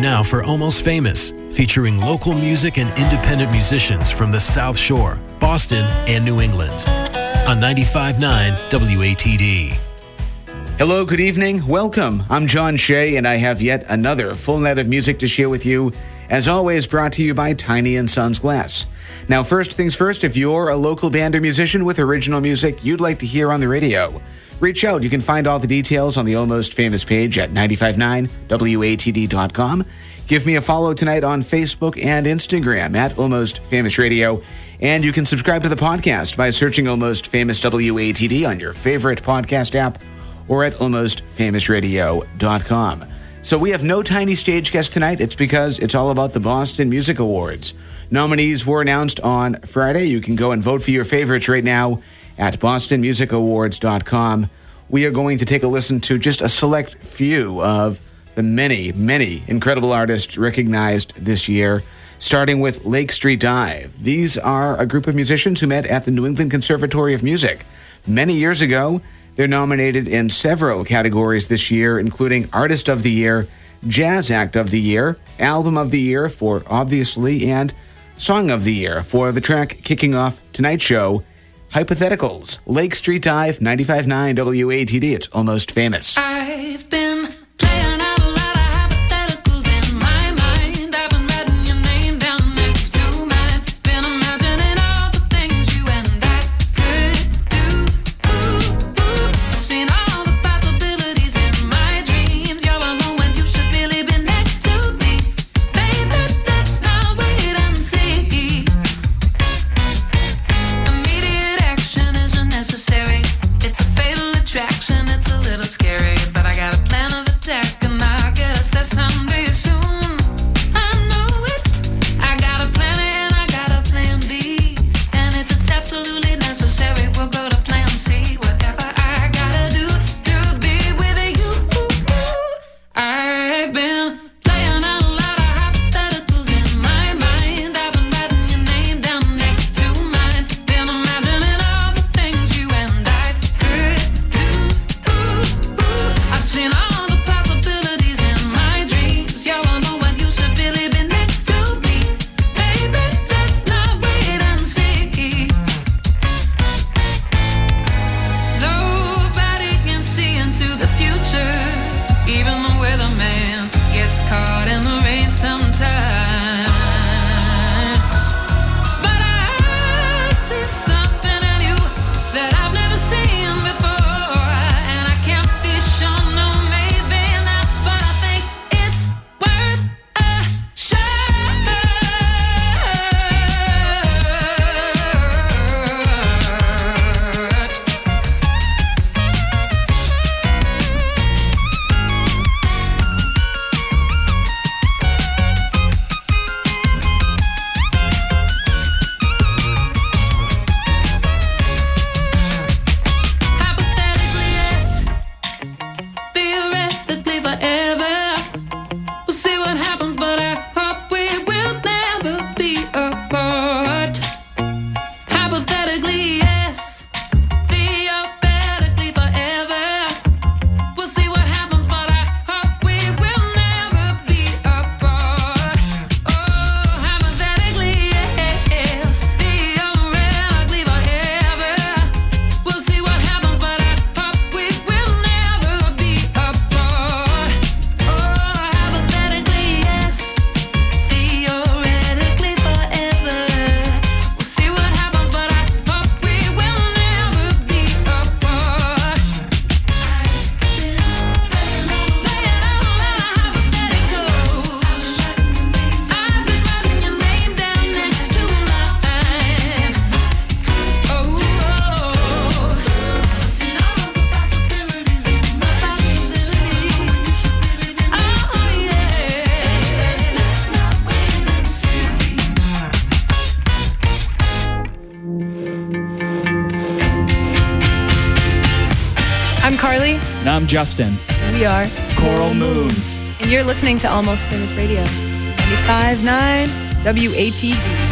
now for Almost Famous, featuring local music and independent musicians from the South Shore, Boston, and New England. On 95.9 WATD. Hello, good evening. Welcome. I'm John Shea, and I have yet another full night of music to share with you. As always, brought to you by Tiny and Sons Glass. Now, first things first, if you're a local band or musician with original music you'd like to hear on the radio, reach out. You can find all the details on the Almost Famous page at 959watd.com. Give me a follow tonight on Facebook and Instagram at Almost Famous Radio. And you can subscribe to the podcast by searching Almost Famous WATD on your favorite podcast app or at almostfamousradio.com. So we have no tiny stage guest tonight. It's because it's all about the Boston Music Awards. Nominees were announced on Friday. You can go and vote for your favorites right now at bostonmusicawards.com. We are going to take a listen to just a select few of the many, many incredible artists recognized this year, starting with Lake Street Dive. These are a group of musicians who met at the New England Conservatory of Music many years ago. They're nominated in several categories this year, including Artist of the Year, Jazz Act of the Year, Album of the Year for Obviously, and Song of the Year for the track kicking off tonight's show, Hypotheticals, Lake Street Dive, 95.9 WATD. It's almost famous. I've been Justin. We are Coral Moons. And you're listening to Almost Famous Radio, 95.9 WATD.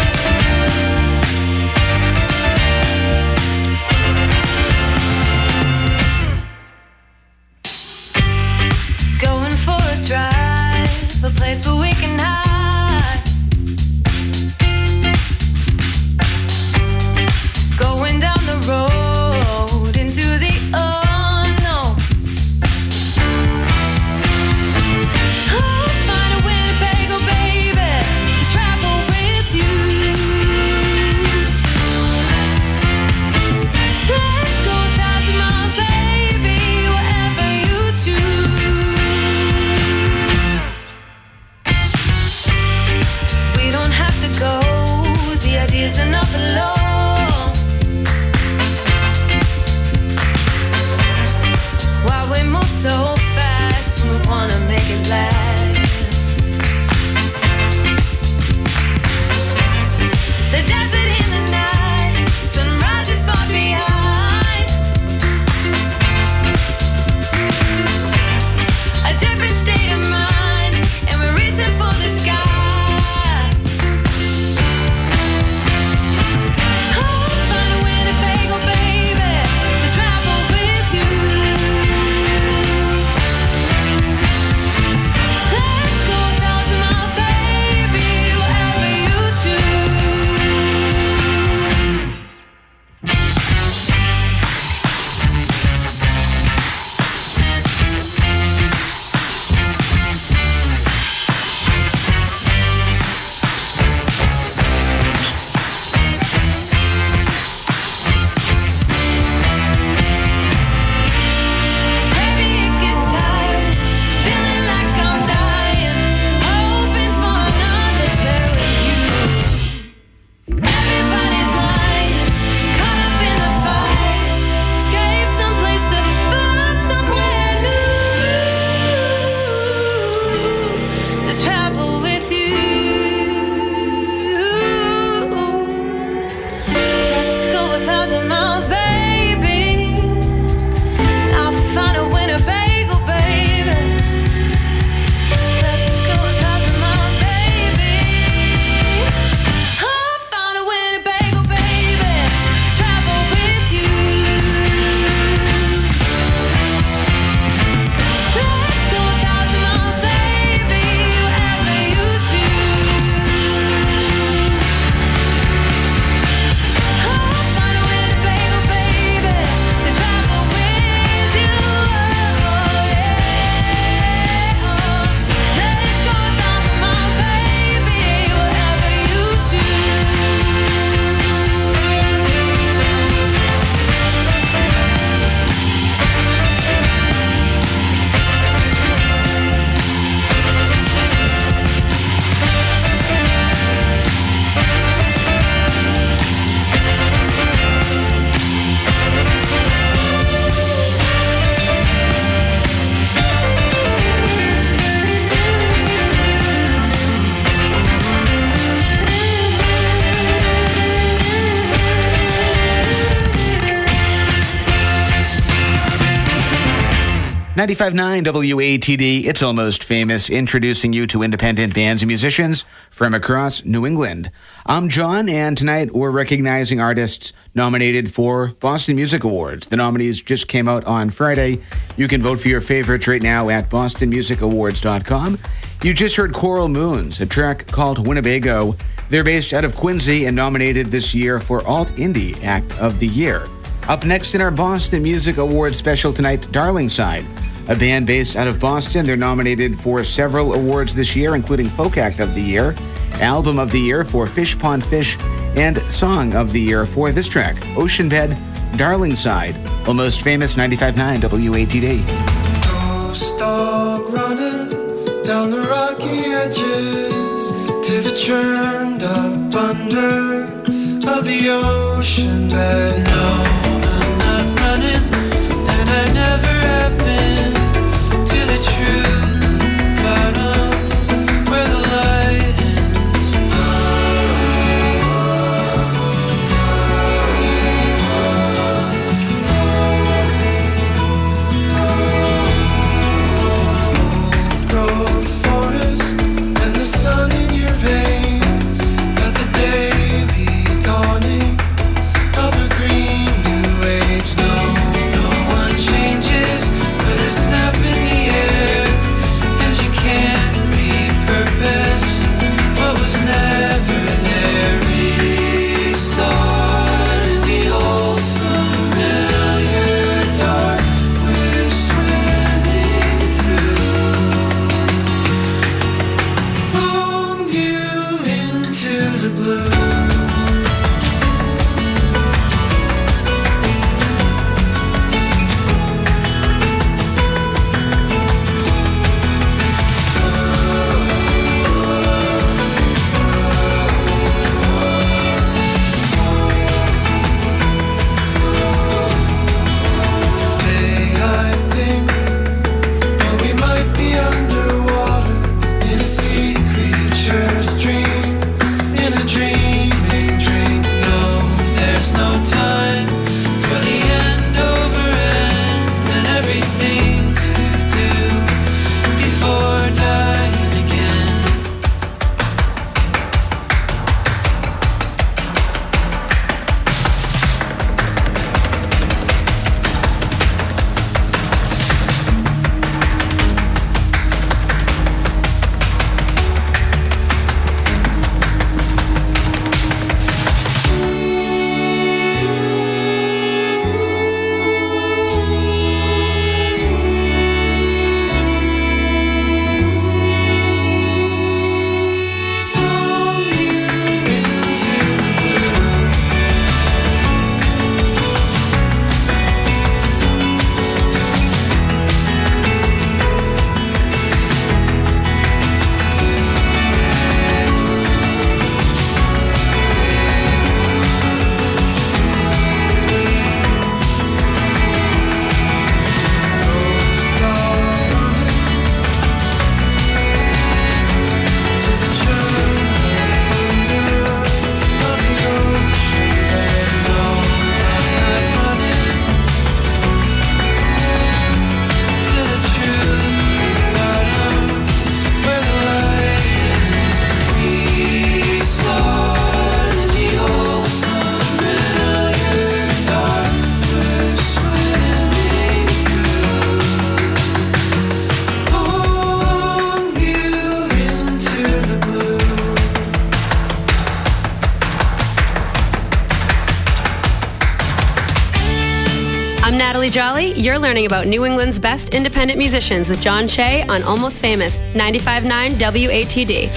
95.9 WATD, It's Almost Famous, introducing you to independent bands and musicians from across New England. I'm John, and tonight we're recognizing artists nominated for Boston Music Awards. The nominees just came out on Friday. You can vote for your favorites right now at bostonmusicawards.com. You just heard Coral Moons, a track called Winnebago. They're based out of Quincy and nominated this year for Alt Indie Act of the Year. Up next in our Boston Music Awards special tonight, Darlingside a band based out of Boston. They're nominated for several awards this year, including Folk Act of the Year, Album of the Year for Fish Pond Fish, and Song of the Year for this track, Ocean Bed, Darlingside, almost famous 95.9 WATD. Running down the rocky edges to the churned up under of the ocean bed. No, I'm not running, and I never have been. Jolly. You're learning about New England's best independent musicians with John Shea on Almost Famous 95.9 WATD.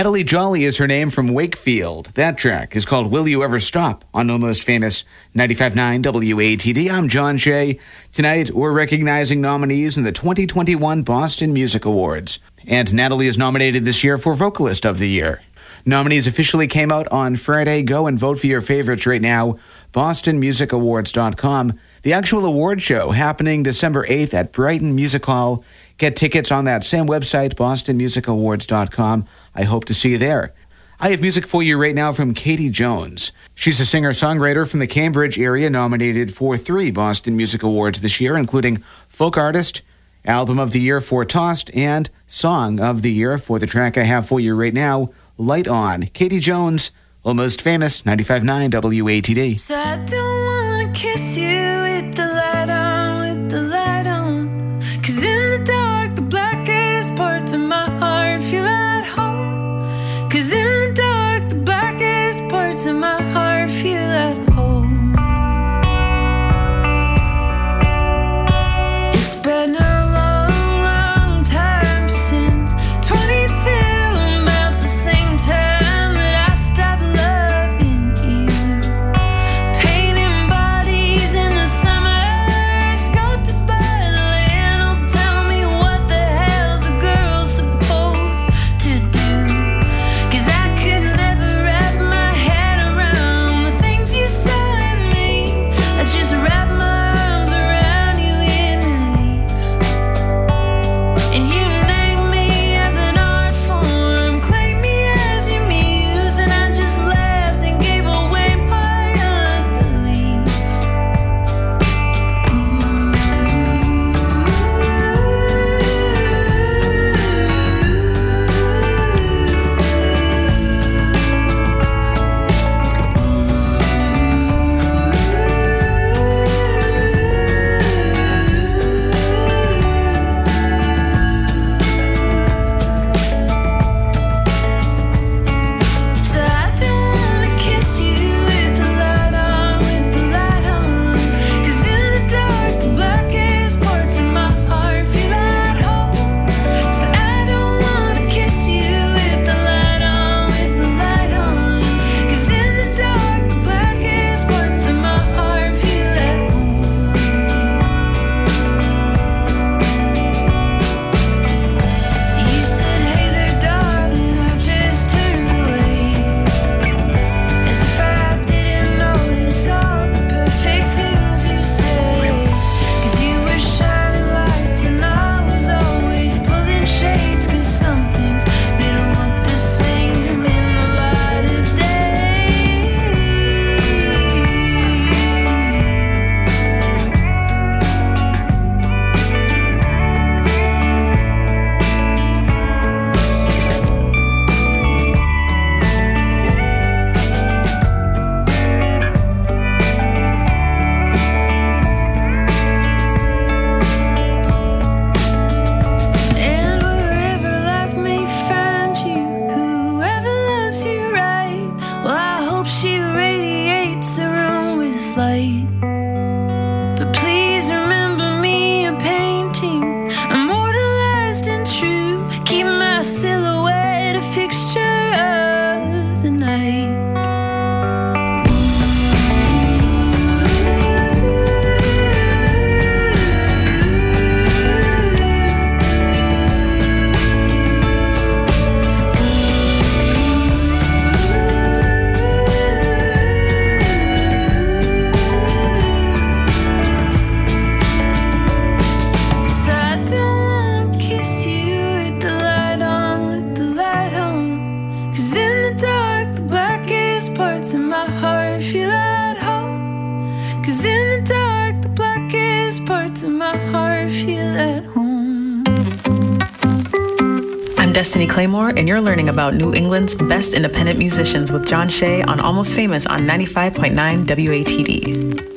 Natalie Jolly is her name from Wakefield. That track is called Will You Ever Stop on Almost Famous 95.9 WATD. I'm John Shea. Tonight, we're recognizing nominees in the 2021 Boston Music Awards. And Natalie is nominated this year for Vocalist of the Year. Nominees officially came out on Friday. Go and vote for your favorites right now. BostonMusicAwards.com. The actual award show happening December 8th at Brighton Music Hall. Get tickets on that same website, BostonMusicAwards.com. I hope to see you there. I have music for you right now from Katie Jones. She's a singer songwriter from the Cambridge area, nominated for three Boston Music Awards this year, including Folk Artist, Album of the Year for Tossed, and Song of the Year for the track I have for you right now, Light On. Katie Jones, almost famous, 95.9 WATD. So Destiny Claymore, and you're learning about New England's best independent musicians with John Shea on Almost Famous on 95.9 WATD.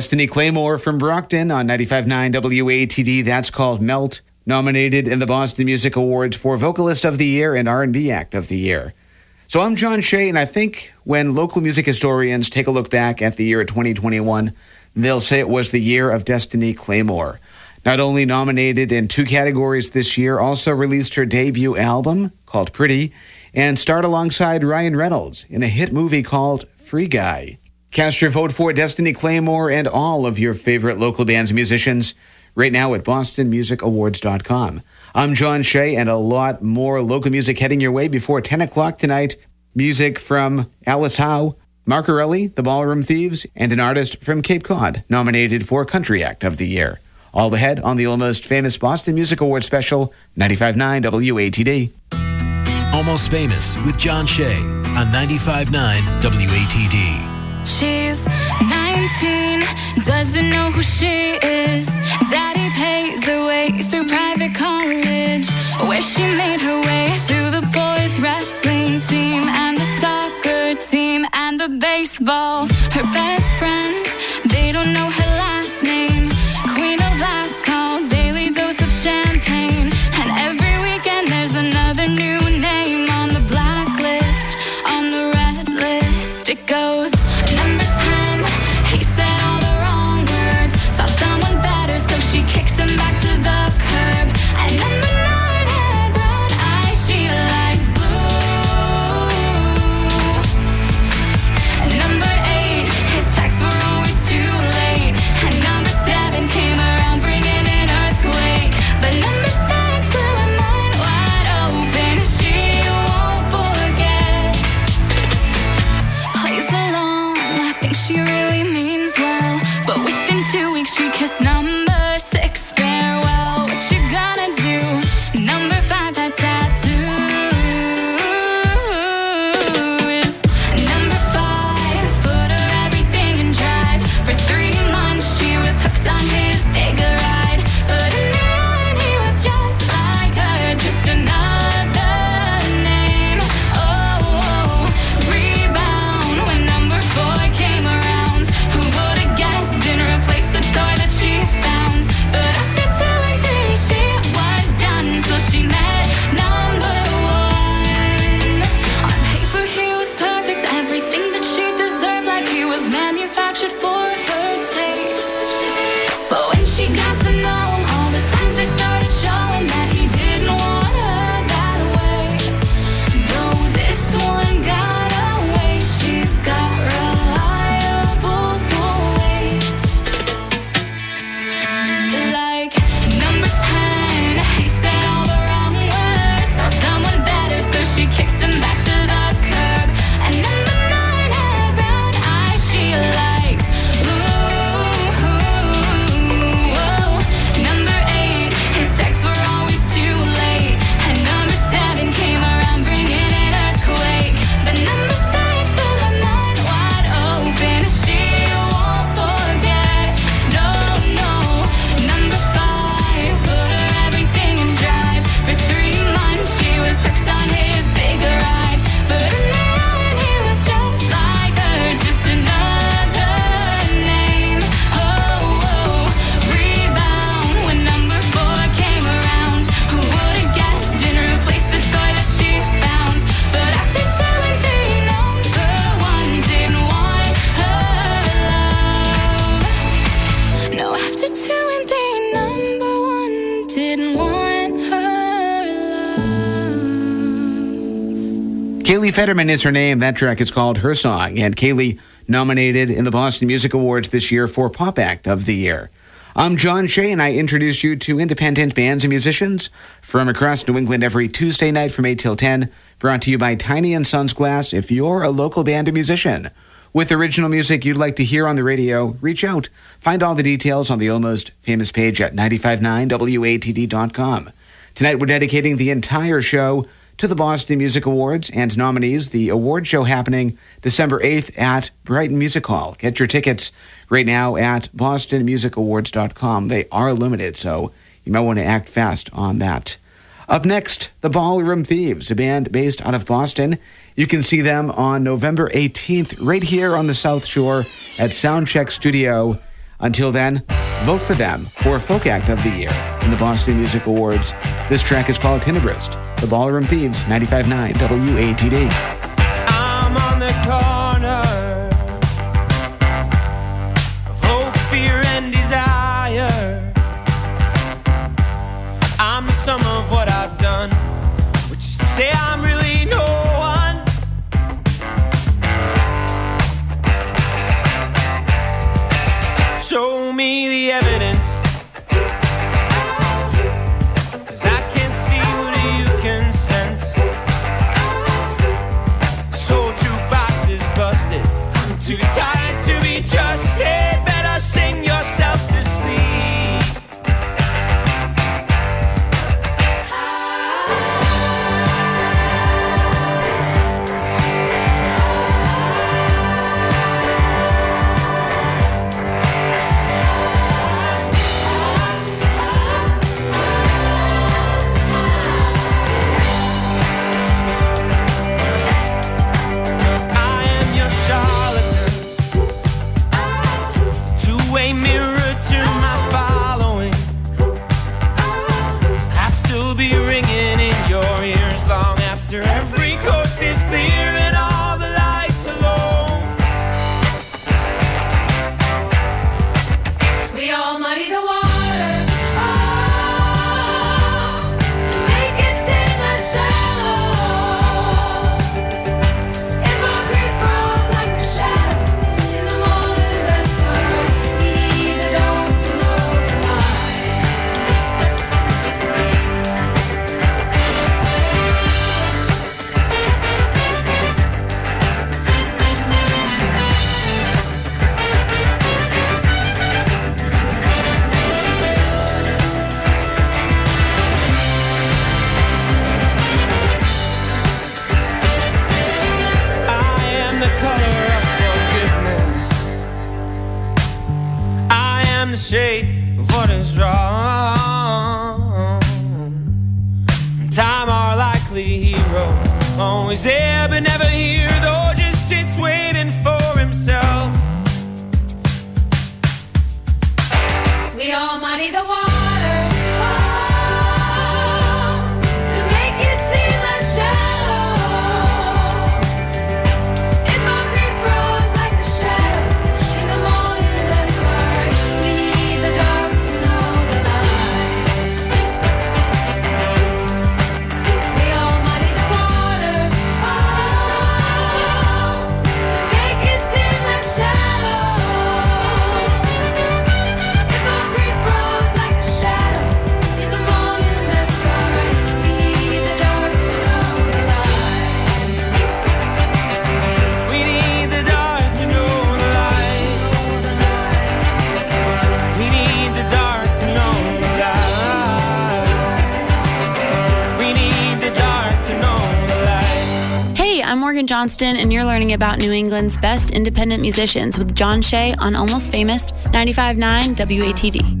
Destiny Claymore from Brockton on 95.9 WATD. That's called Melt. Nominated in the Boston Music Awards for Vocalist of the Year and R&B Act of the Year. So I'm John Shea, and I think when local music historians take a look back at the year of 2021, they'll say it was the year of Destiny Claymore. Not only nominated in two categories this year, also released her debut album called Pretty, and starred alongside Ryan Reynolds in a hit movie called Free Guy. Cast your vote for Destiny Claymore and all of your favorite local bands and musicians right now at bostonmusicawards.com. I'm John Shea, and a lot more local music heading your way before 10 o'clock tonight. Music from Alice Howe, Marcarelli, The Ballroom Thieves, and an artist from Cape Cod nominated for Country Act of the Year. All ahead on the almost famous Boston Music Award special, 95.9 WATD. Almost Famous with John Shea on 95.9 WATD. She's 19, doesn't know who she is. Daddy pays her way through private college, where she made her way through the boys' wrestling team and the soccer team and the baseball. Her best friends, they don't know her Fetterman is her name. That track is called Her Song, and Kaylee nominated in the Boston Music Awards this year for Pop Act of the Year. I'm John Shea, and I introduce you to independent bands and musicians from across New England every Tuesday night from 8 till 10, brought to you by Tiny and Sons Glass. If you're a local band or musician with original music you'd like to hear on the radio, reach out. Find all the details on the almost famous page at 959watd.com. Tonight, we're dedicating the entire show to the Boston Music Awards and nominees. The award show happening December 8th at Brighton Music Hall. Get your tickets right now at bostonmusicawards.com. They are limited, so you might want to act fast on that. Up next, the Ballroom Thieves, a band based out of Boston. You can see them on November 18th right here on the South Shore at Soundcheck Studio. Until then, vote for them for Folk Act of the Year in the Boston Music Awards. This track is called Tenebrist, the Ballroom Thieves, 95.9 WATD. me the evidence. Johnston, and you're learning about New England's best independent musicians with John Shea on Almost Famous 95.9 WATD.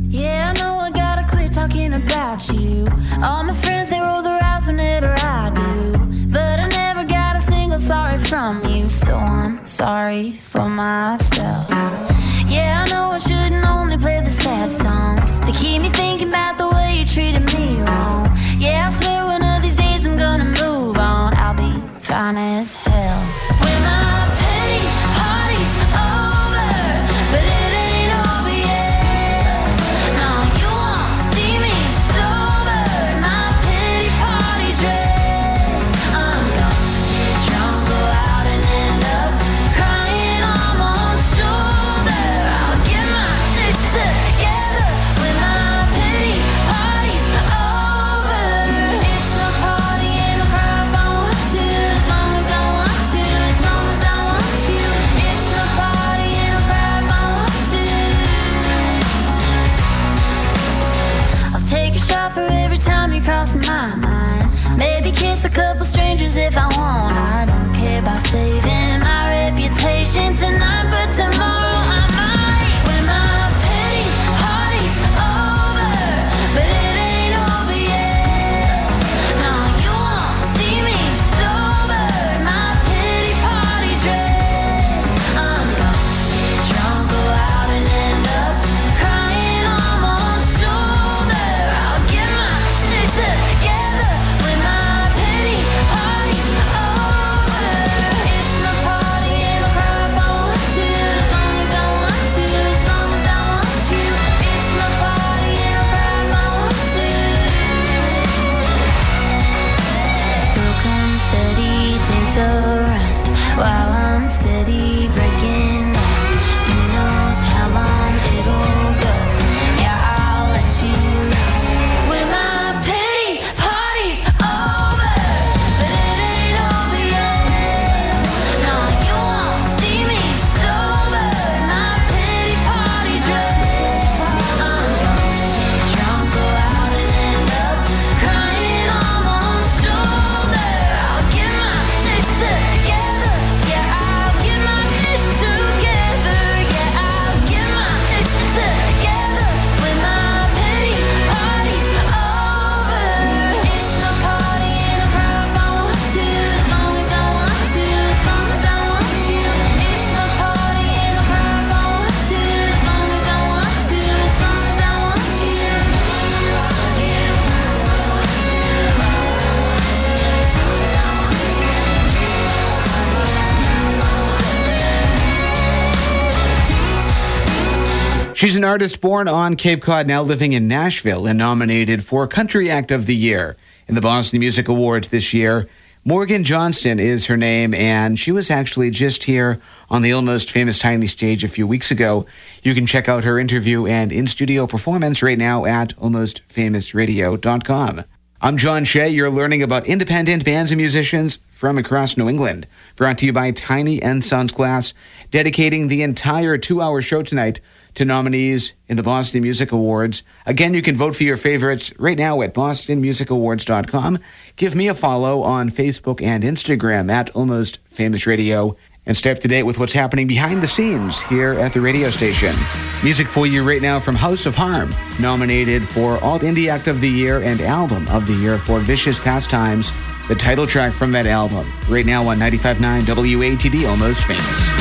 She's an artist born on Cape Cod, now living in Nashville, and nominated for Country Act of the Year in the Boston Music Awards this year. Morgan Johnston is her name, and she was actually just here on the almost famous Tiny Stage a few weeks ago. You can check out her interview and in studio performance right now at almostfamousradio.com. I'm John Shea. You're learning about independent bands and musicians from across New England. Brought to you by Tiny and Sons Glass, dedicating the entire two hour show tonight to nominees in the Boston Music Awards. Again, you can vote for your favorites right now at bostonmusicawards.com. Give me a follow on Facebook and Instagram at Almost Famous Radio and stay up to date with what's happening behind the scenes here at the radio station. Music for you right now from House of Harm, nominated for Alt Indie Act of the Year and Album of the Year for Vicious Pastimes, the title track from that album, right now on 95.9 WATD, Almost Famous.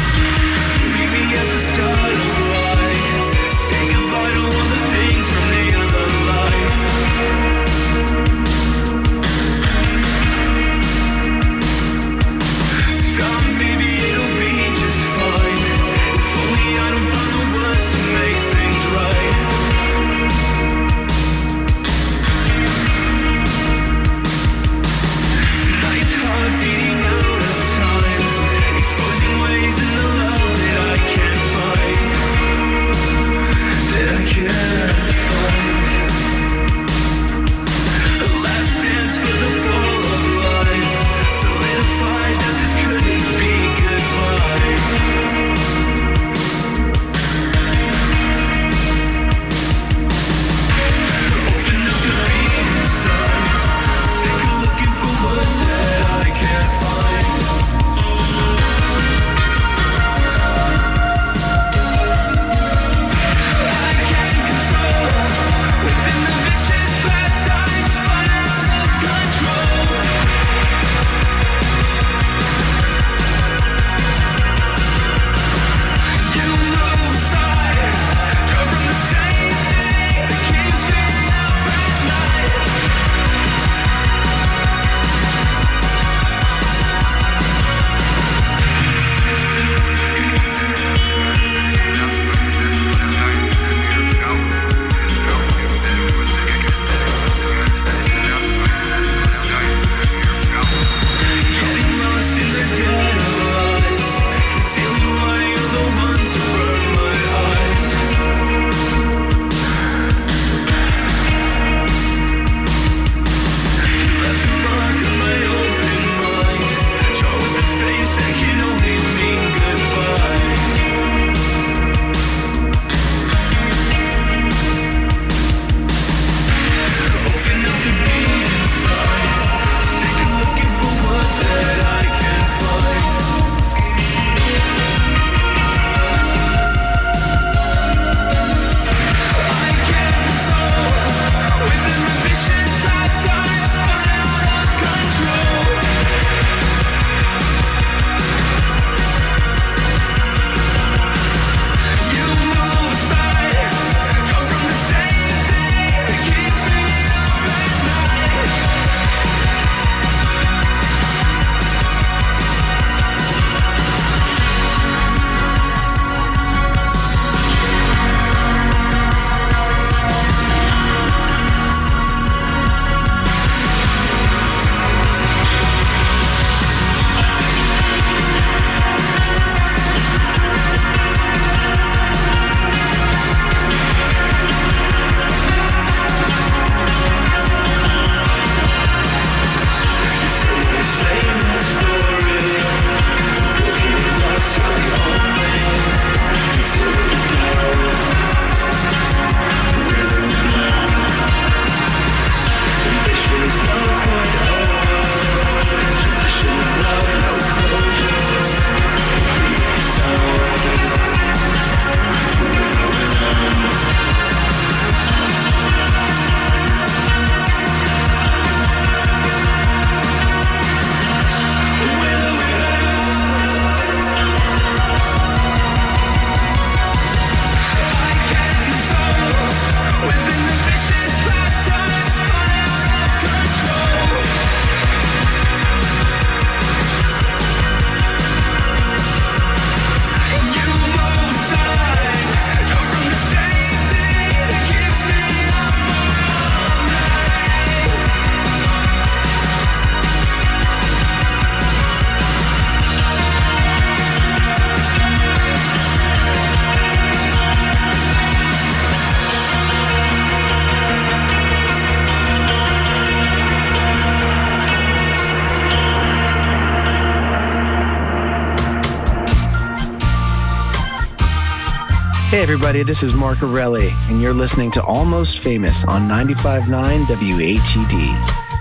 Hey, everybody, this is Mark Erelli, and you're listening to Almost Famous on 95.9 WATD.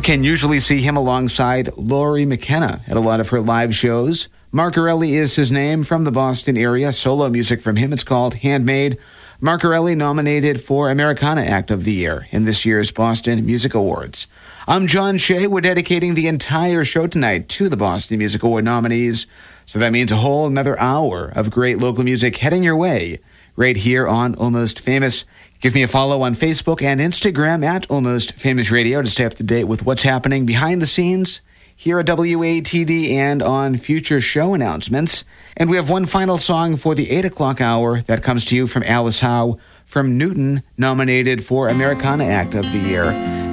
You can usually see him alongside Lori McKenna at a lot of her live shows. Mark Erelli is his name from the Boston area. Solo music from him. It's called Handmade. Mark Erelli nominated for Americana Act of the Year in this year's Boston Music Awards. I'm John Shea. We're dedicating the entire show tonight to the Boston Music Award nominees. So that means a whole another hour of great local music heading your way right here on Almost Famous. Give me a follow on Facebook and Instagram at Almost Famous Radio to stay up to date with what's happening behind the scenes here at WATD and on future show announcements. And we have one final song for the 8 o'clock hour that comes to you from Alice Howe from Newton, nominated for Americana Act of the Year.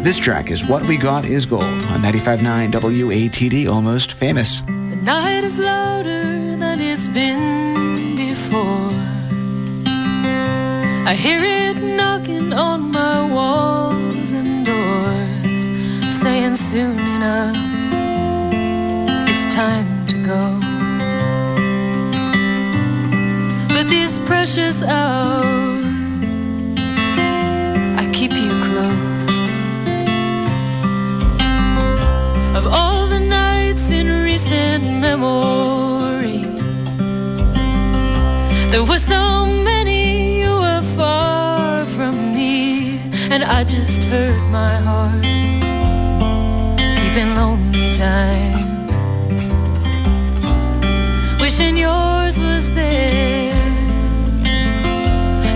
This track is What We Got Is Gold on 95.9 WATD Almost Famous. The night is louder than it's been before. I hear it knocking on my walls and doors, saying soon enough, it's time to go. But these precious hours, I keep you close. Of all the nights in recent memory, there were so and I just hurt my heart. Keeping lonely time, wishing yours was there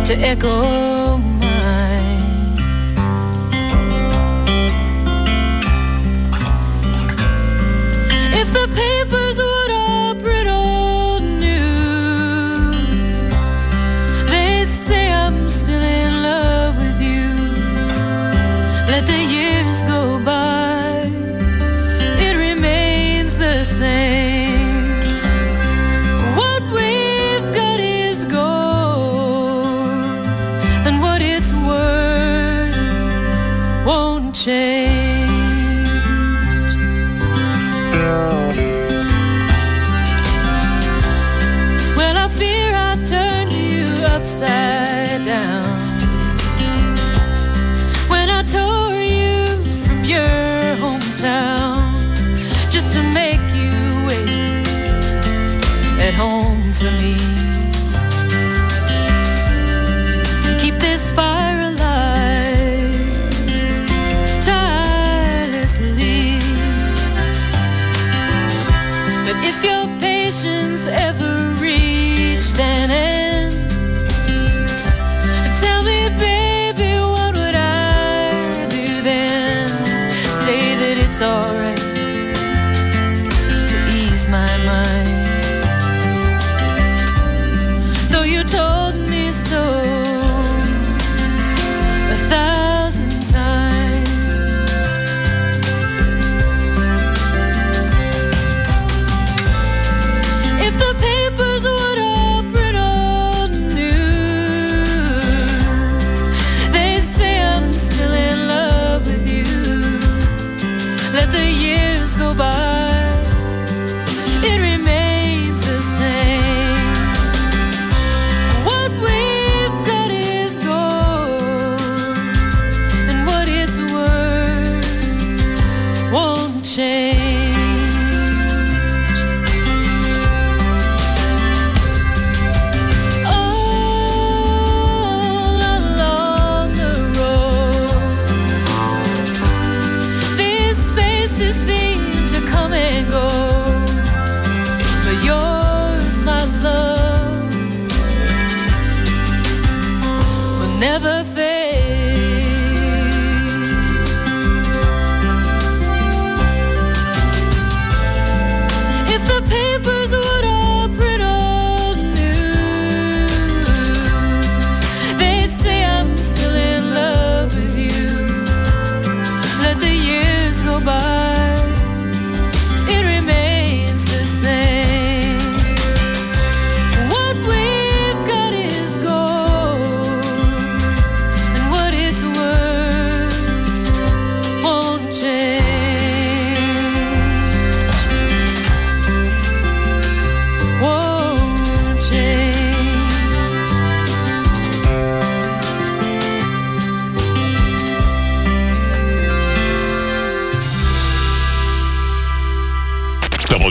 to echo mine. If the paper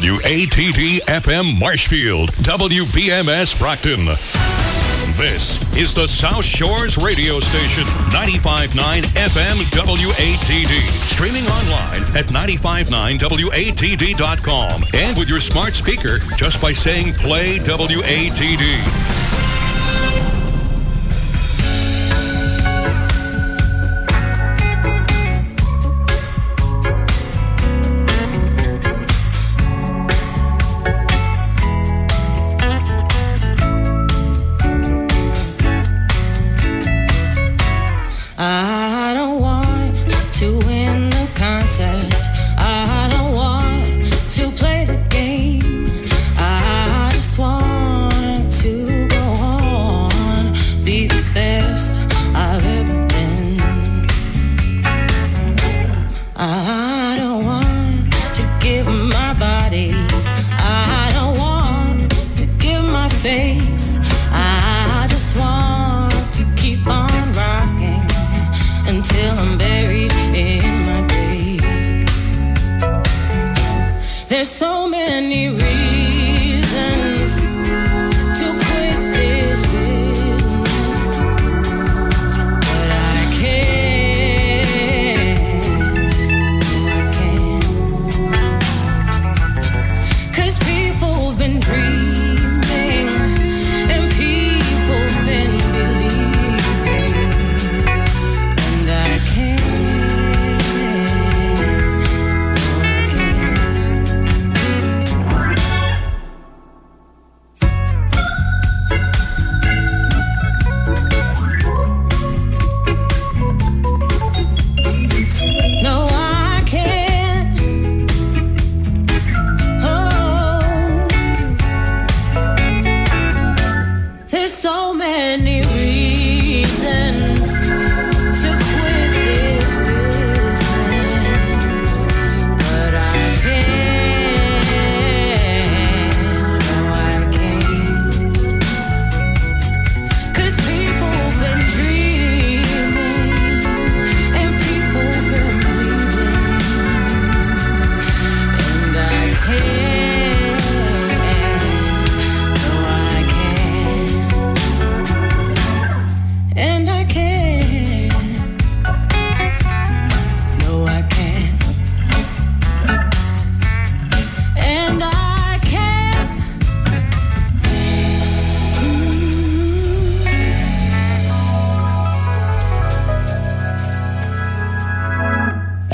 WATD FM Marshfield, WBMS Brockton. This is the South Shores radio station, 95.9 FM WATD. Streaming online at 959WATD.com. And with your smart speaker, just by saying play WATD.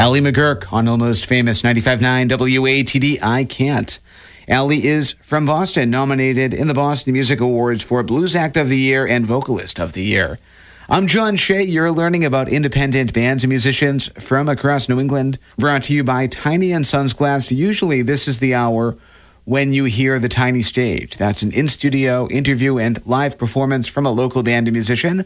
Allie McGurk on Almost Famous 95.9 WATD. I Can't. Allie is from Boston, nominated in the Boston Music Awards for Blues Act of the Year and Vocalist of the Year. I'm John Shea. You're learning about independent bands and musicians from across New England, brought to you by Tiny and Sons Glass. Usually, this is the hour when you hear the Tiny Stage. That's an in studio interview and live performance from a local band and musician.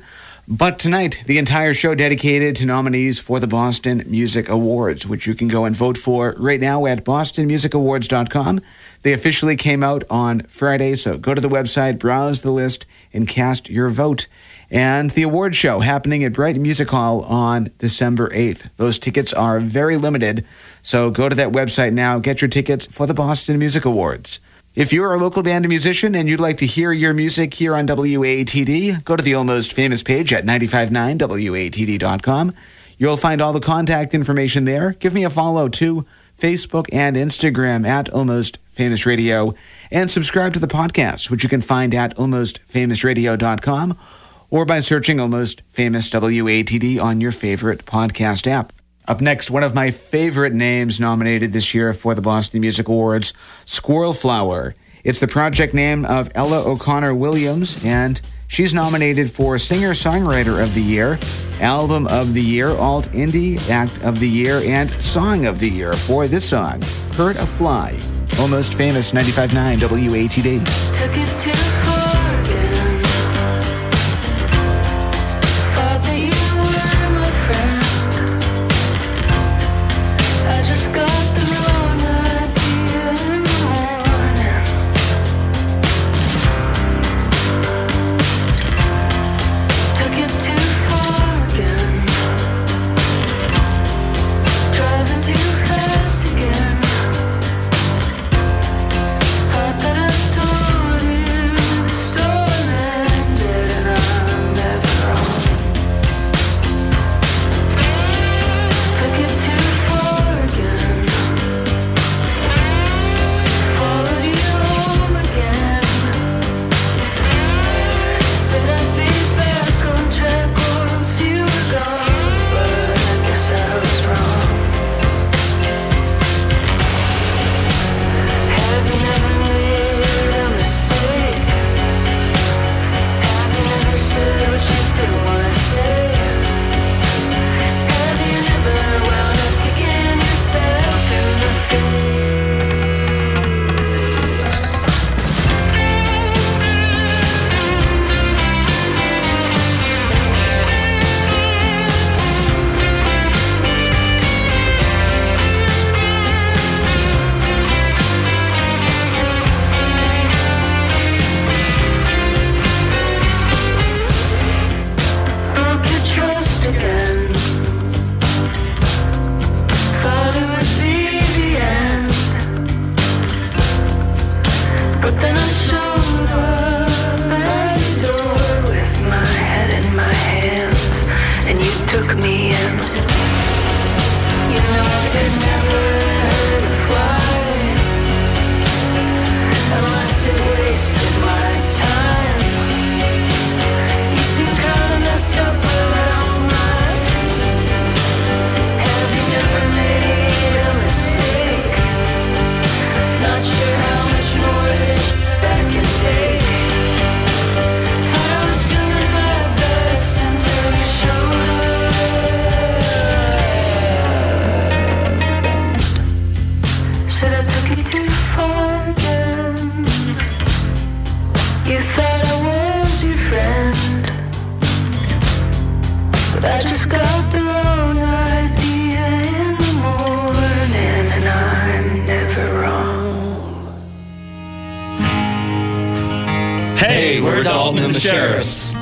But tonight, the entire show dedicated to nominees for the Boston Music Awards, which you can go and vote for right now at bostonmusicawards.com. They officially came out on Friday, so go to the website, browse the list, and cast your vote. And the award show happening at Brighton Music Hall on December 8th. Those tickets are very limited, so go to that website now, get your tickets for the Boston Music Awards. If you're a local band musician and you'd like to hear your music here on WATD, go to the Almost Famous page at 959WATD.com. You'll find all the contact information there. Give me a follow to Facebook and Instagram at Almost Famous Radio and subscribe to the podcast, which you can find at almostfamousradio.com or by searching Almost Famous WATD on your favorite podcast app. Up next, one of my favorite names nominated this year for the Boston Music Awards, Squirrel Flower. It's the project name of Ella O'Connor Williams, and she's nominated for Singer Songwriter of the Year, Album of the Year, Alt Indie Act of the Year, and Song of the Year for this song, Hurt a Fly. Almost famous 95.9 WATD. You know I could never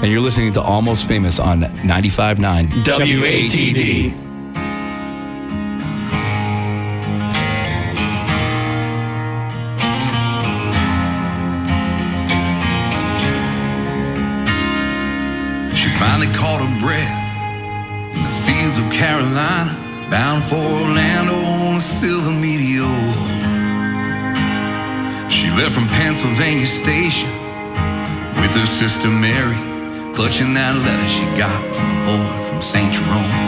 And you're listening to Almost Famous on 95.9 WATD. Clutching that letter she got from the boy from St. Jerome's.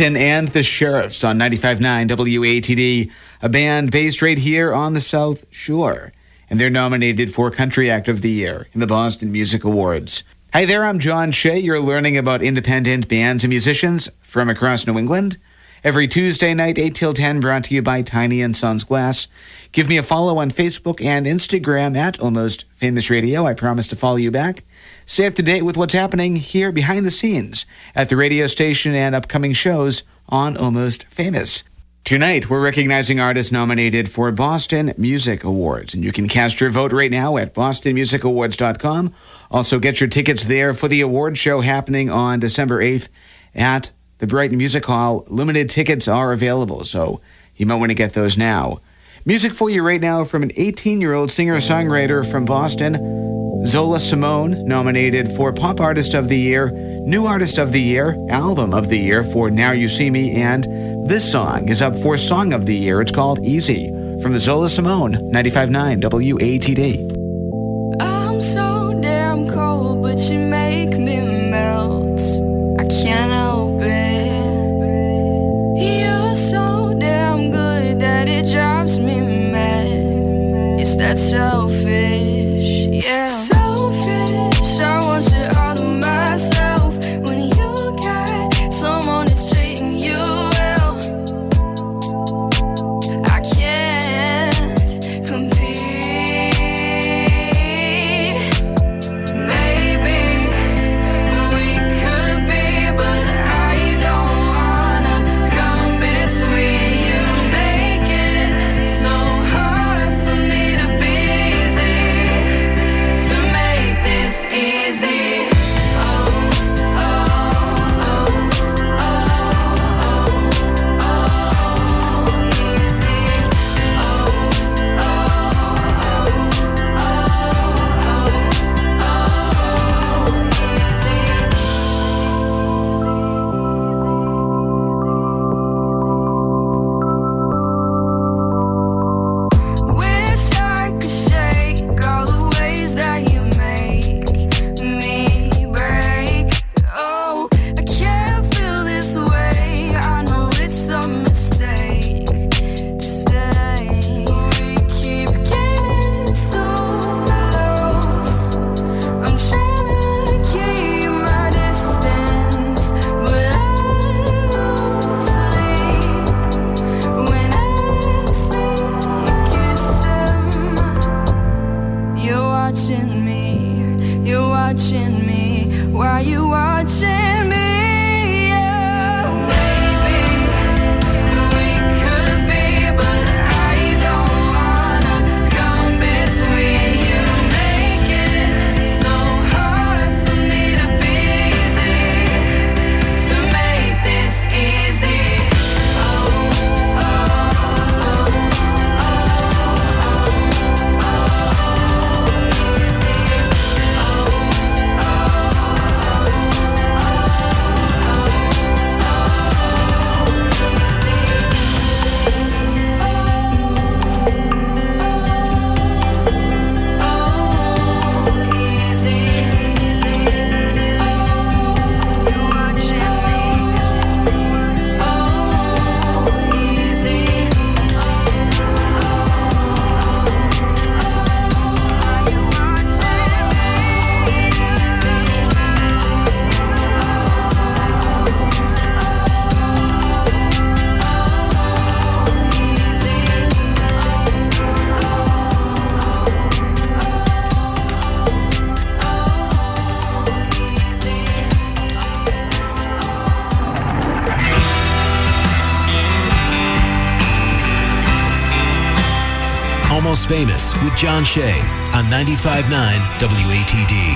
Dalton and the Sheriffs on 95.9 WATD, a band based right here on the South Shore. And they're nominated for Country Act of the Year in the Boston Music Awards. Hi there, I'm John Shea. You're learning about independent bands and musicians from across New England. Every Tuesday night, 8 till 10, brought to you by Tiny and Sons Glass. Give me a follow on Facebook and Instagram at Almost Famous Radio. I promise to follow you back. Stay up to date with what's happening here behind the scenes at the radio station and upcoming shows on Almost Famous. Tonight, we're recognizing artists nominated for Boston Music Awards, and you can cast your vote right now at bostonmusicawards.com. Also, get your tickets there for the award show happening on December 8th at the Brighton Music Hall. Limited tickets are available, so you might want to get those now. Music for you right now from an 18 year old singer songwriter from Boston, Zola Simone, nominated for Pop Artist of the Year, New Artist of the Year, Album of the Year for Now You See Me, and this song is up for Song of the Year. It's called Easy from the Zola Simone, 95.9 WATD. I'm so damn cold, but you make me melt. I can't help it. You're so damn good that it drives me mad. Is that selfish? John Shea on 95.9 WATD.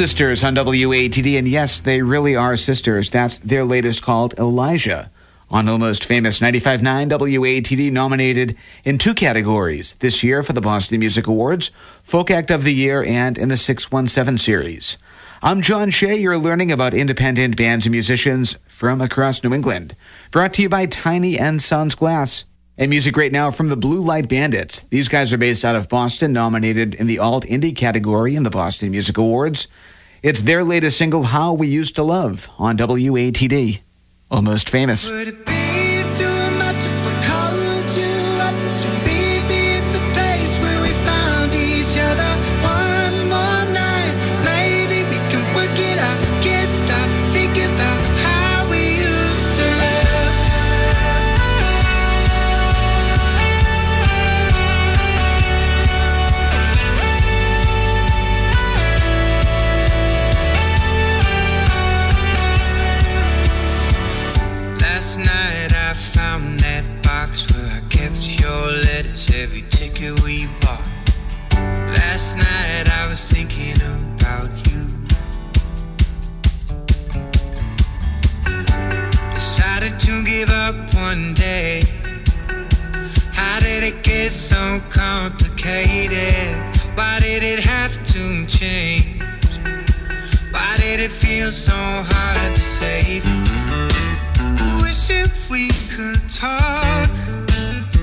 Sisters on WATD, and yes, they really are sisters. That's their latest called Elijah. On Almost Famous 95.9 WATD nominated in two categories this year for the Boston Music Awards, Folk Act of the Year and in the 617 series. I'm John Shea. You're learning about independent bands and musicians from across New England. Brought to you by Tiny and Sons Glass. And music right now from the Blue Light Bandits. These guys are based out of Boston, nominated in the Alt Indie category in the Boston Music Awards. It's their latest single, How We Used to Love, on WATD. Almost famous. to give up one day? How did it get so complicated? Why did it have to change? Why did it feel so hard to save? Wish if we could talk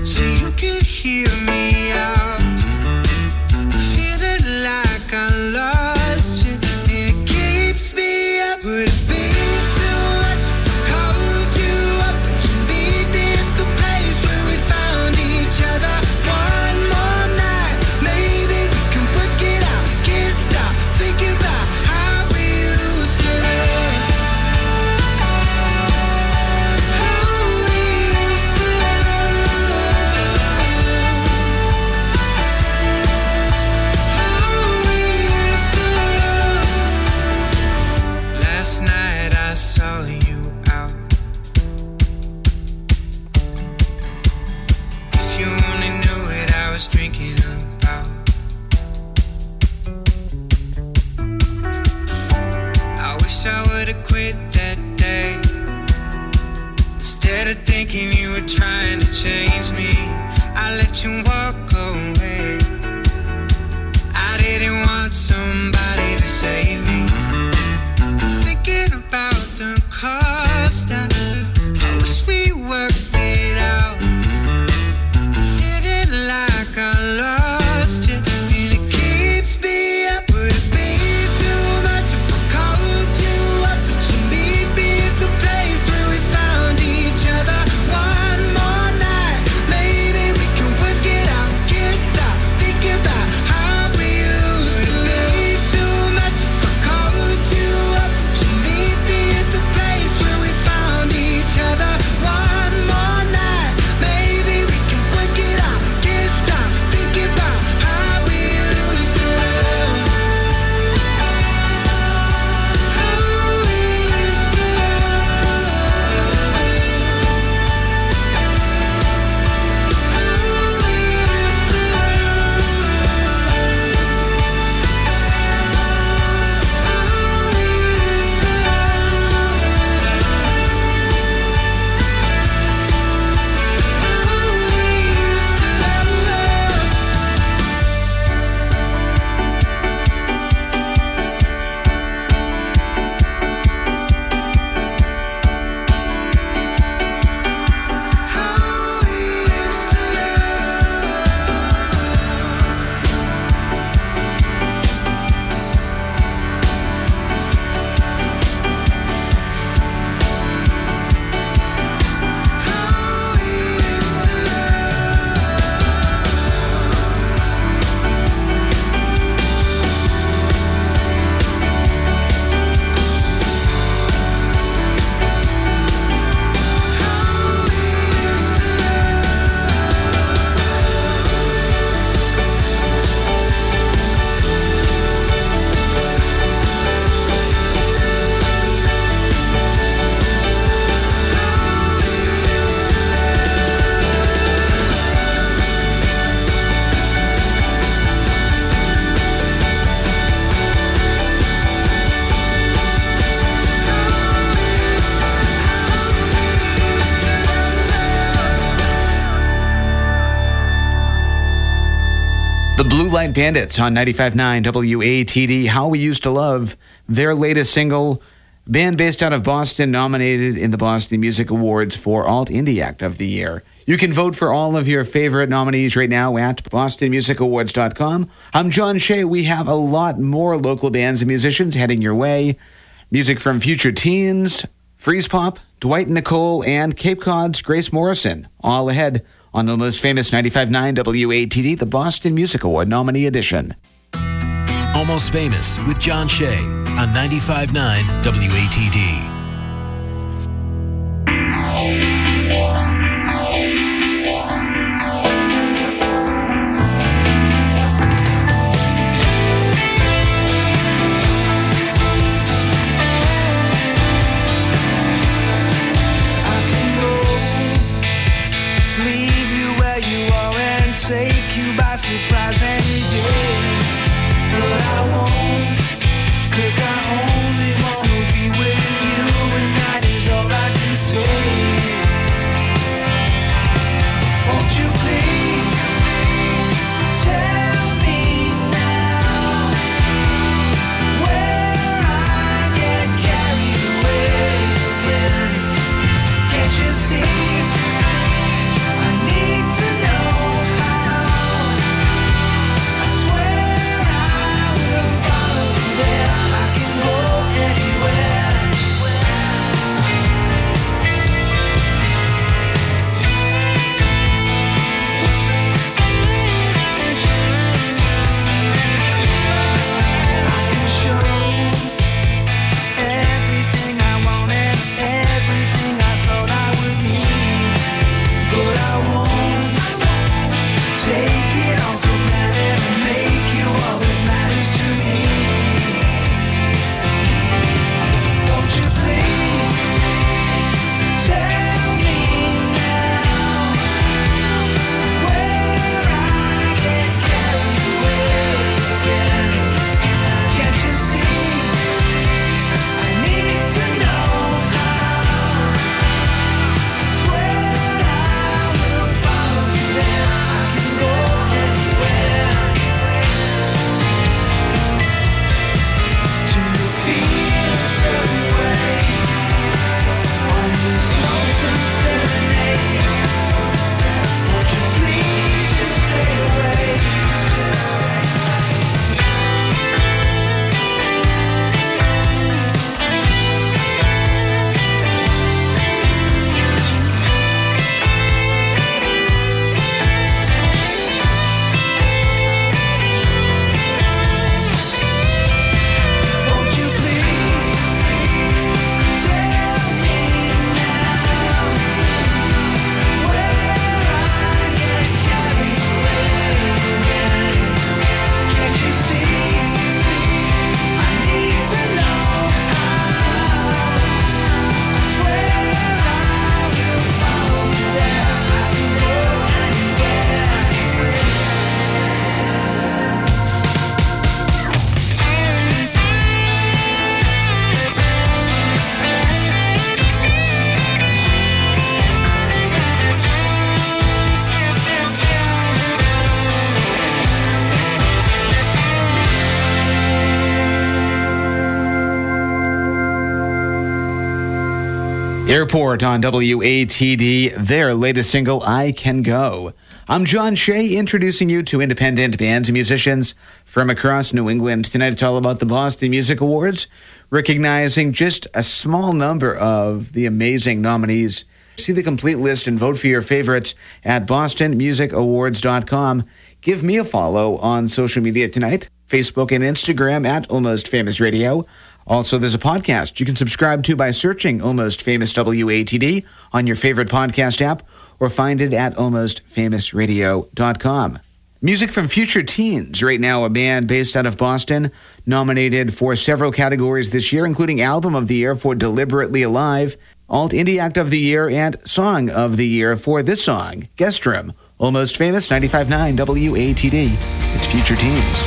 so you could hear me out. Blue Light Bandits on 95.9 WATD. How We Used to Love, their latest single, band based out of Boston, nominated in the Boston Music Awards for Alt Indie Act of the Year. You can vote for all of your favorite nominees right now at bostonmusicawards.com. I'm John Shea. We have a lot more local bands and musicians heading your way. Music from Future Teens, Freeze Pop, Dwight Nicole, and Cape Cod's Grace Morrison, all ahead on Almost Famous 95.9 WATD, the Boston Music Award nominee edition. Almost Famous with John Shea on 95.9 WATD. Airport on WATD, their latest single, I Can Go. I'm John Shea, introducing you to independent bands and musicians from across New England. Tonight it's all about the Boston Music Awards, recognizing just a small number of the amazing nominees. See the complete list and vote for your favorites at bostonmusicawards.com. Give me a follow on social media tonight Facebook and Instagram at Almost Famous Radio. Also, there's a podcast you can subscribe to by searching Almost Famous WATD on your favorite podcast app or find it at almostfamousradio.com. Music from Future Teens, right now a band based out of Boston, nominated for several categories this year, including Album of the Year for Deliberately Alive, Alt Indie Act of the Year, and Song of the Year for this song, Guest Room. Almost Famous 95.9 WATD. It's Future Teens.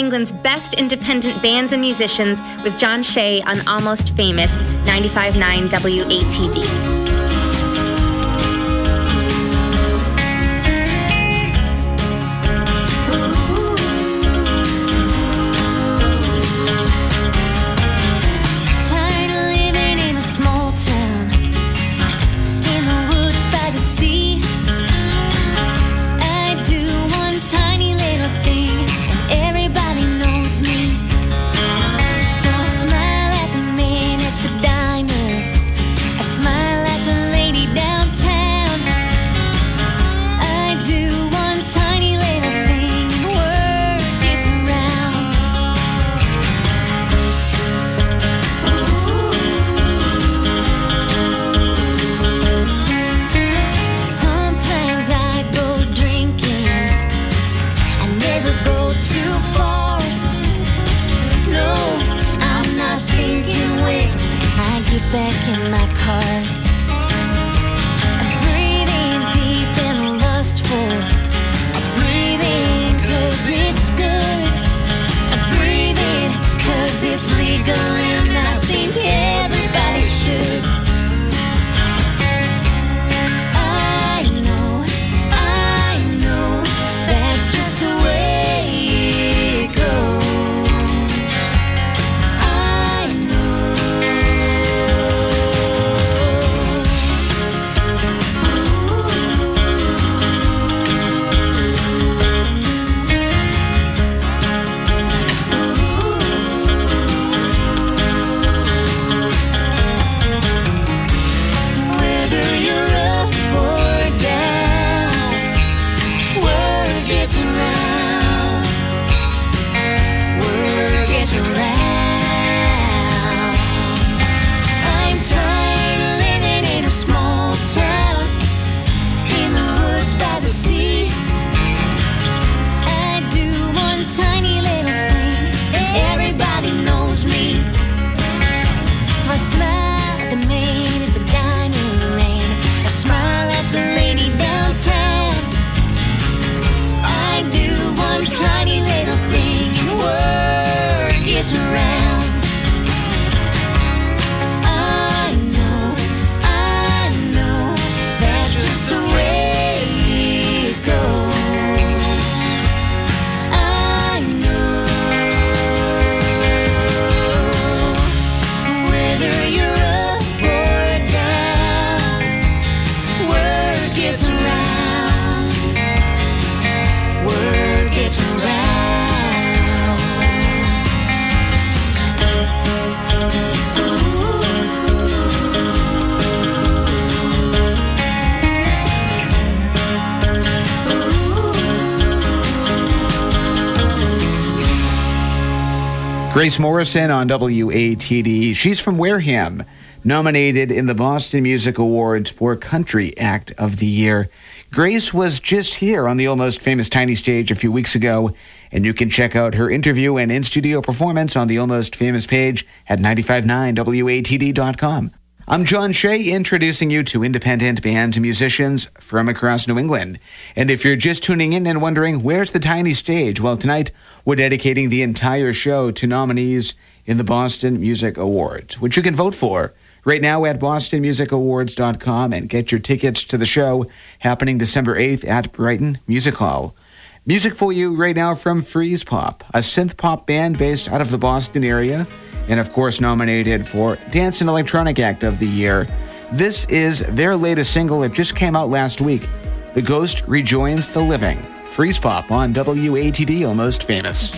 England's best independent bands and musicians with John Shea on Almost Famous 95.9 WATD. Grace Morrison on WATD. She's from Wareham, nominated in the Boston Music Awards for Country Act of the Year. Grace was just here on the almost famous Tiny Stage a few weeks ago, and you can check out her interview and in studio performance on the almost famous page at 959watd.com. I'm John Shea, introducing you to independent bands and musicians from across New England. And if you're just tuning in and wondering, where's the tiny stage? Well, tonight we're dedicating the entire show to nominees in the Boston Music Awards, which you can vote for right now at bostonmusicawards.com and get your tickets to the show happening December 8th at Brighton Music Hall. Music for you right now from Freeze Pop, a synth pop band based out of the Boston area, and of course nominated for Dance and Electronic Act of the Year. This is their latest single. It just came out last week. The Ghost Rejoins the Living. Freeze Pop on WATD, almost famous.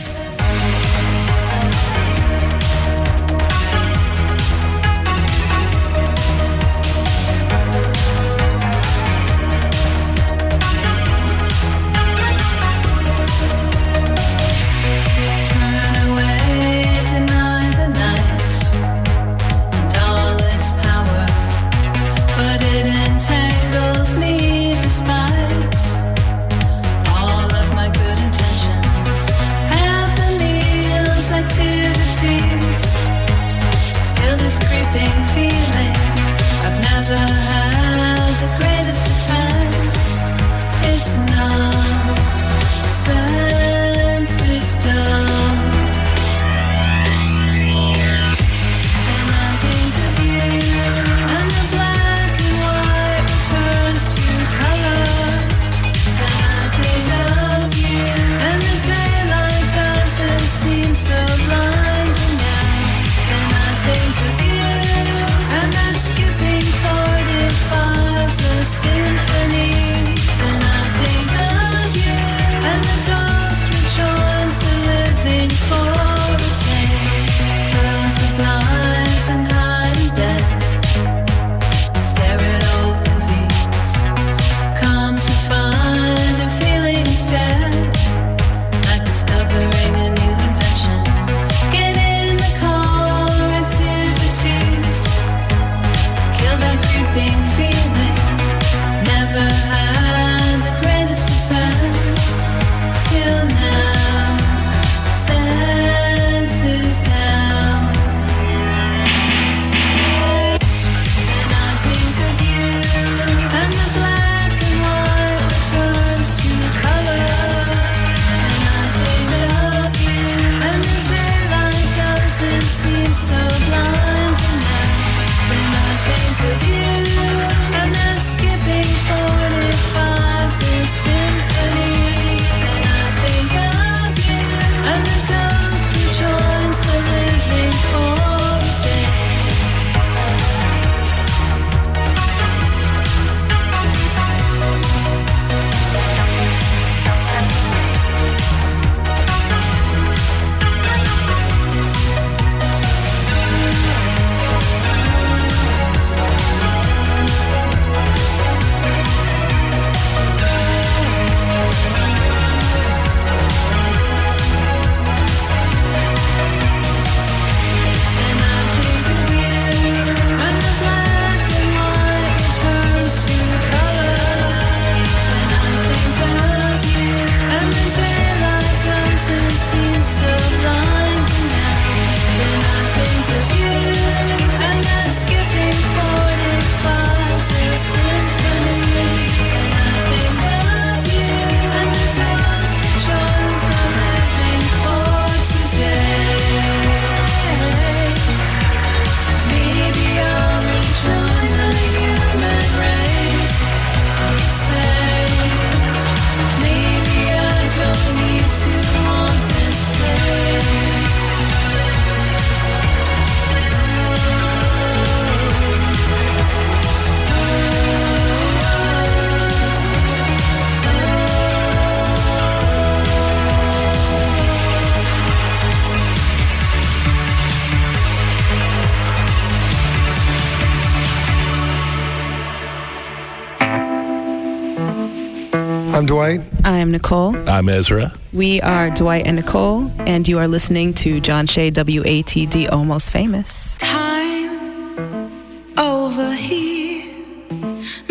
Dwight. I am Nicole. I'm Ezra. We are Dwight and Nicole, and you are listening to John Shea WATD Almost Famous. Time over here,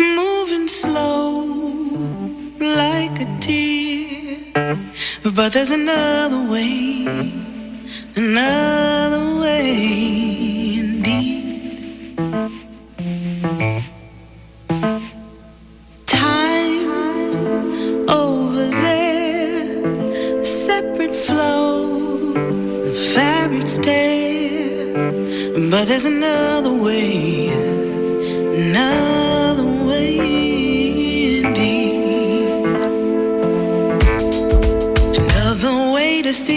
moving slow like a tear. But there's another way, see,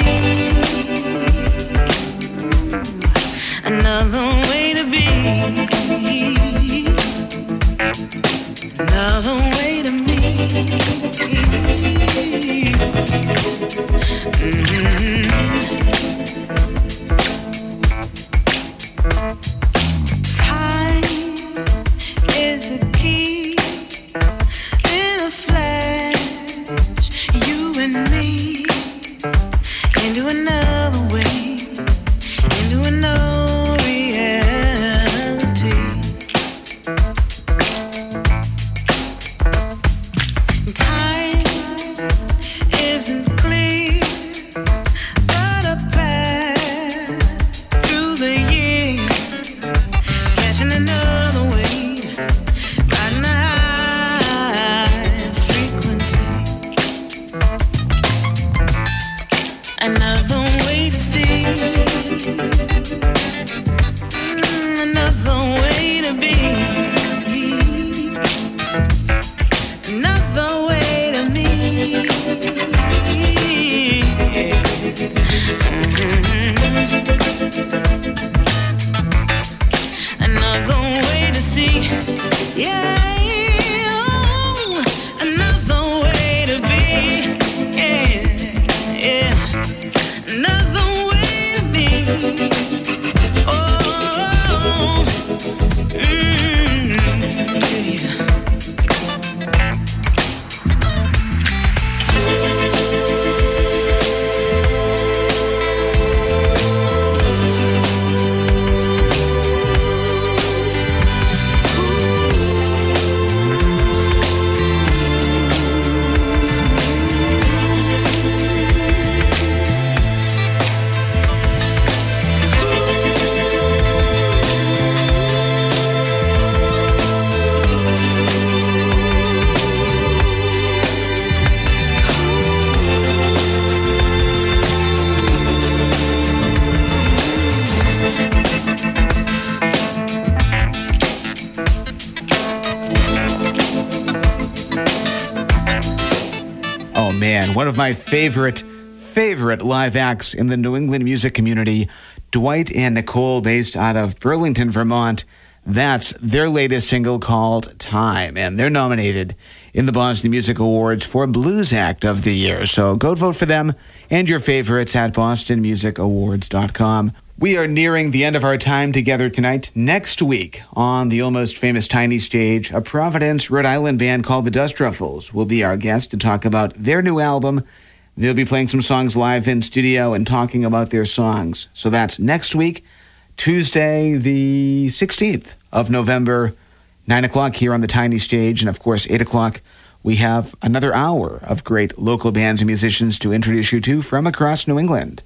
favorite, favorite live acts in the New England music community, Dwight and Nicole, based out of Burlington, Vermont. That's their latest single called Time, and they're nominated in the Boston Music Awards for Blues Act of the Year. So go vote for them and your favorites at bostonmusicawards.com. We are nearing the end of our time together tonight. Next week on the almost famous Tiny Stage, a Providence, Rhode Island band called the Dust Ruffles will be our guest to talk about their new album. They'll be playing some songs live in studio and talking about their songs. So that's next week, Tuesday, the 16th of November, 9 o'clock here on the Tiny Stage. And of course, 8 o'clock, we have another hour of great local bands and musicians to introduce you to from across New England.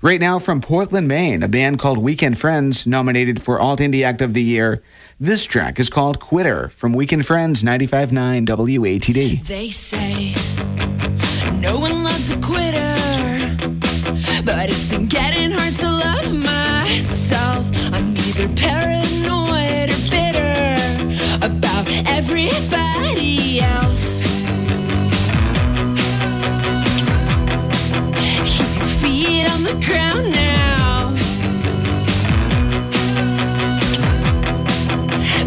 Right now, from Portland, Maine, a band called Weakened Friends, nominated for Alt Indie Act of the Year. This track is called Quitter from Weakened Friends 95.9 WATD. They say no one loves a quitter, but it's been getting hard to love myself. I'm either paranoid or bitter about everybody else. Keep your feet on the ground now.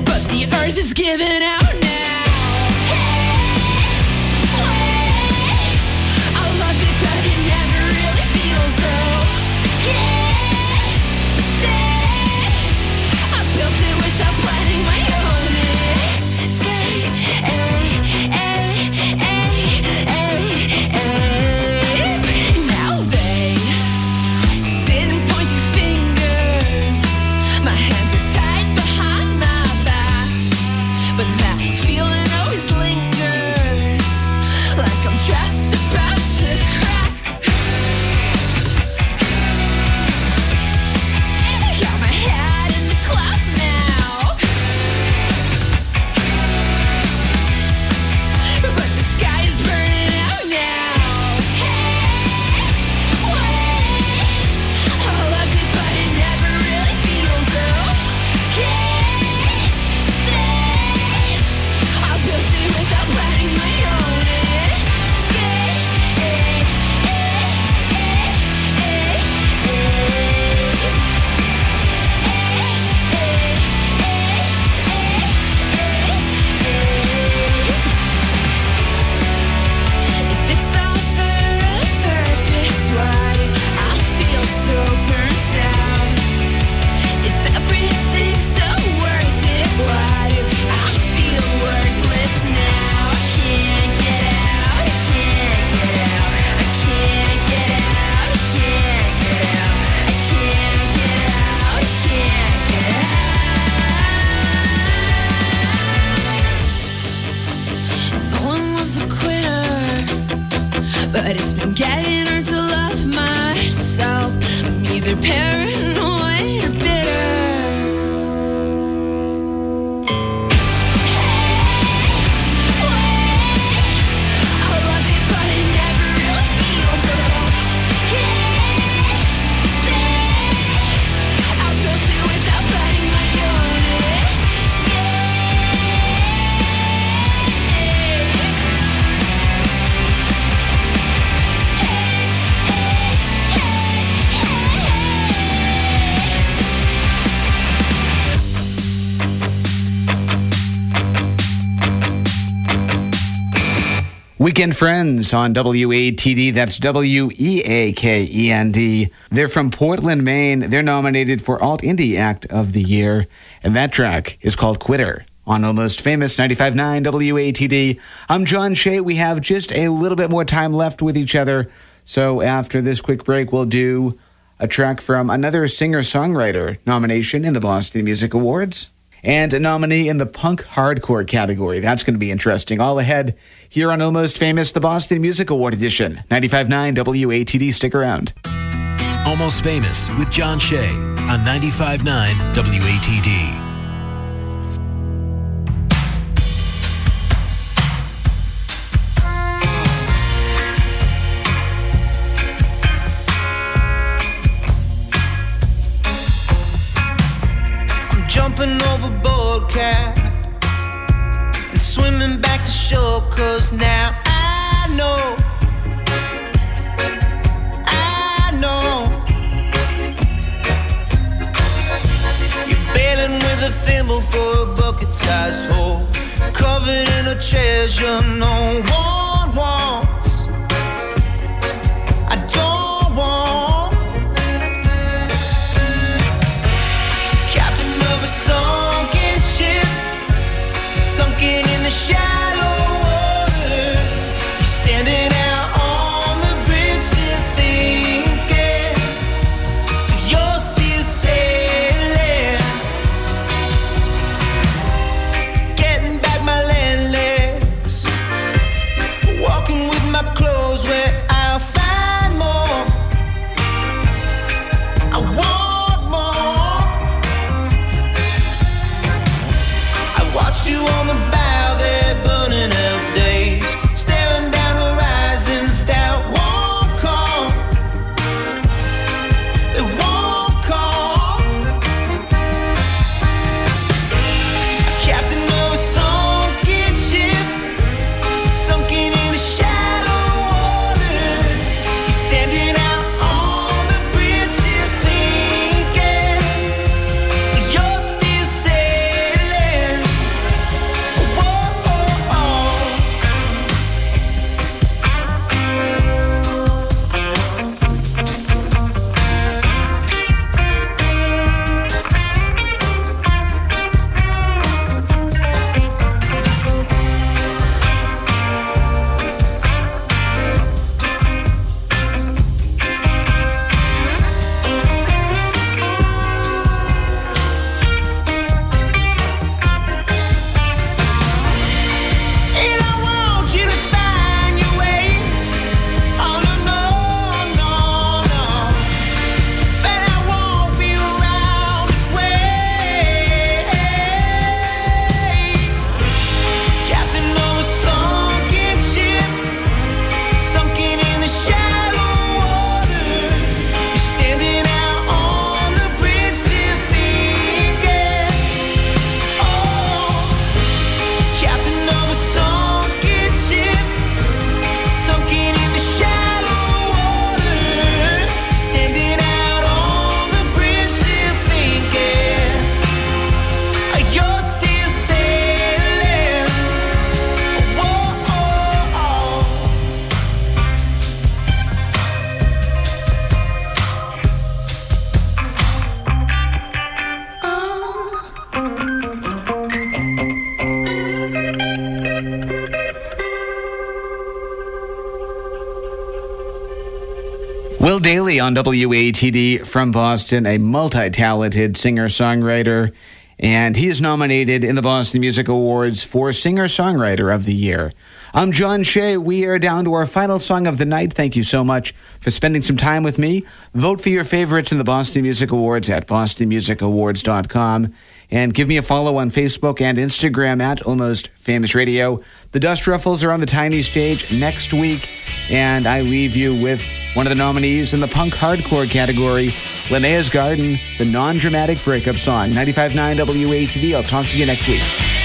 But the earth is giving out I'm either Weakened Friends on WATD. That's W E A K E N D. They're from Portland, Maine. They're nominated for Alt Indie Act of the Year, and that track is called Quitter. On Almost Famous 95.9 WATD. I'm John Shea. We have just a little bit more time left with each other. So after this quick break, we'll do a track from another singer songwriter nomination in the Boston Music Awards and a nominee in the punk hardcore category. That's going to be interesting. All ahead here on Almost Famous, the Boston Music Award Edition. 95.9 WATD. Stick around. Almost Famous with John Shea on 95.9 WATD. Jumping overboard, cat, and swimming back to shore. Cause now I know, I know you're bailing with a thimble for a bucket-sized hole, covered in a treasure no one wants. Sunken in the shallow On WATD from Boston, a multi talented singer songwriter and he is nominated in the Boston Music Awards for Singer Songwriter of the Year. I'm John Shea. We are down to our final song of the night. Thank you so much for spending some time with me. Vote for your favorites in the Boston Music Awards at bostonmusicawards.com. And give me a follow on Facebook and Instagram at Almost Famous Radio. The Dust Ruffles are on the tiny stage next week. And I leave you with one of the nominees in the punk hardcore category, Linnea's Garden, the non dramatic breakup song. 95.9 WATD. I'll talk to you next week.